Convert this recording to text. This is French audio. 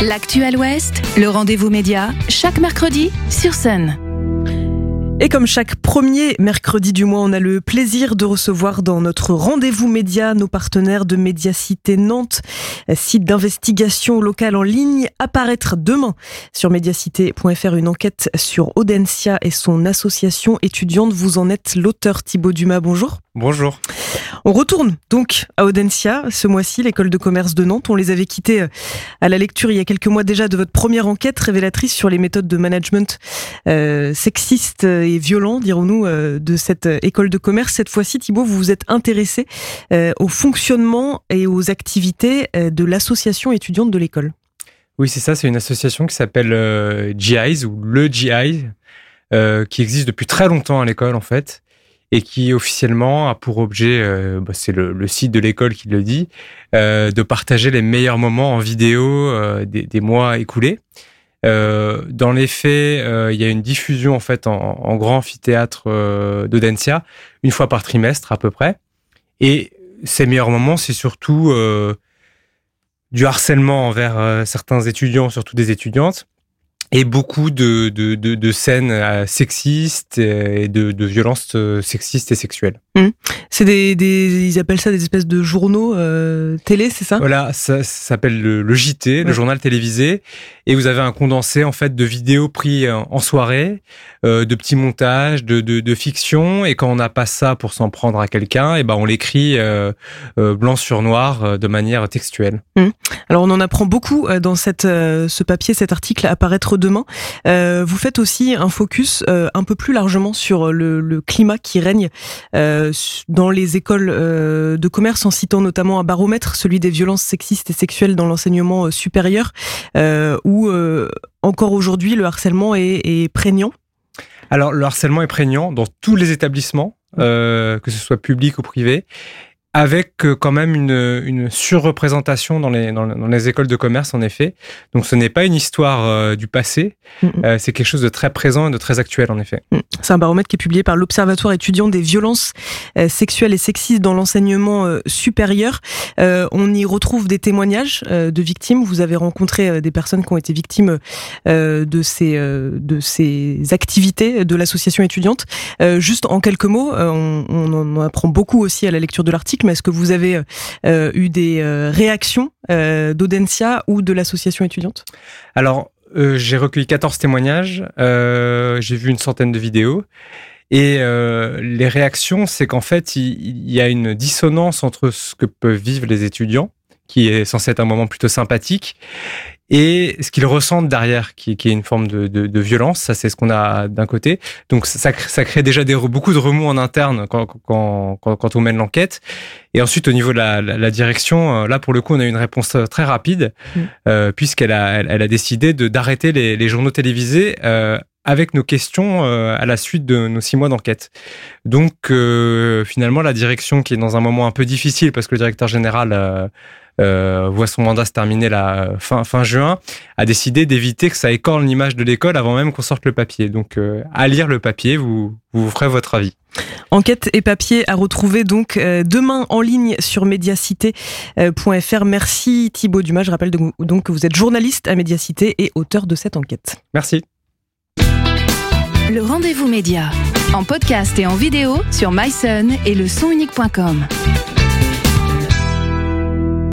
L'actuel Ouest, le rendez-vous média, chaque mercredi sur Sun. Et comme chaque premier mercredi du mois, on a le plaisir de recevoir dans notre rendez-vous média nos partenaires de Médiacité Nantes, site d'investigation locale en ligne, apparaître demain sur médiacité.fr une enquête sur Audencia et son association étudiante. Vous en êtes l'auteur Thibaut Dumas, bonjour. Bonjour. On retourne donc à Audencia ce mois-ci, l'école de commerce de Nantes. On les avait quittés euh, à la lecture il y a quelques mois déjà de votre première enquête révélatrice sur les méthodes de management euh, sexistes et violents, dirons-nous, euh, de cette école de commerce. Cette fois-ci, Thibault, vous vous êtes intéressé au fonctionnement et aux activités de l'association étudiante de l'école. Oui, c'est ça. C'est une association qui s'appelle GIs ou le GI, qui existe depuis très longtemps à l'école en fait et qui officiellement a pour objet, euh, bah, c'est le, site de l'école qui le dit, euh, de partager les meilleurs moments en vidéo euh, des, mois écoulés. Dans les faits, il y a une diffusion en fait en, grand amphithéâtre d'Audencia une fois par trimestre à peu près. Et ces meilleurs moments, c'est surtout du harcèlement envers certains étudiants, surtout des étudiantes, et beaucoup de, de, de, de scènes euh, sexistes et de, de violences euh, sexistes et sexuelles. Mmh. C'est des, des, ils appellent ça des espèces de journaux euh, télé, c'est ça? Voilà, ça, s'appelle le, le, JT, le journal télévisé, et vous avez un condensé en fait de vidéos prises en soirée, euh, de petits montages, de, de, de, fiction, et quand on n'a pas ça pour s'en prendre à quelqu'un, et ben on l'écrit euh blanc sur noir de manière textuelle. Mmh. Alors on en apprend beaucoup dans cette, ce papier, cet article apparaître demain. vous faites aussi un focus un peu plus largement sur le, le climat qui règne dans les écoles euh, de commerce en citant notamment un baromètre, celui des violences sexistes et sexuelles dans l'enseignement euh, supérieur, euh, où encore aujourd'hui le harcèlement est, prégnant. Alors le harcèlement est prégnant dans tous les établissements, que ce soit public ou privé avec euh, quand même une, une surreprésentation dans les, dans, les écoles de commerce, en effet. Donc ce n'est pas une histoire euh, du passé, euh, c'est quelque chose de très présent et de très actuel, en effet. Mm. C'est un baromètre qui est publié par l'Observatoire étudiant des violences sexuelles et sexistes dans l'enseignement supérieur. on y retrouve des témoignages de victimes. Vous avez rencontré des personnes qui ont été victimes de, ces, de ces activités de l'association étudiante. juste en quelques mots, on, on en apprend beaucoup aussi à la lecture de l'article est-ce que vous avez euh, eu des euh, réactions euh, d'Audencia ou de l'association étudiante? Alors, j'ai recueilli 14 témoignages, j'ai vu une centaine de vidéos. Et les réactions, c'est qu'en fait, il, y a une dissonance entre ce que peuvent vivre les étudiants, qui est censé être un moment plutôt sympathique, et ce qu'ils ressentent derrière, qui, qui, est une forme de, de, de violence. Ça, c'est ce qu'on a d'un côté. Donc, ça, ça crée déjà des, beaucoup de remous en interne quand, quand, quand, quand on mène l'enquête. Et ensuite, au niveau de la, la, direction, euh, là, pour le coup, on a eu une réponse euh, très rapide, mmh. euh, puisqu'elle a, elle, a décidé d'arrêter les, les, journaux télévisés euh, avec nos questions euh, à la suite de nos six mois d'enquête. Donc, finalement, la direction, qui est dans un moment un peu difficile, parce que le directeur général euh, voit son mandat se terminer la fin, fin juin, a décidé d'éviter que ça écorne l'image de l'école avant même qu'on sorte le papier. Donc, euh, à lire le papier, vous, vous ferez votre avis. Enquête et papier à retrouver donc euh, demain en ligne sur médiacité.fr. Merci Thibaut Dumas. Je rappelle donc que vous êtes journaliste à Médiacité et auteur de cette enquête. Merci. Le rendez-vous média en podcast et en vidéo sur myson et le sonunique.com.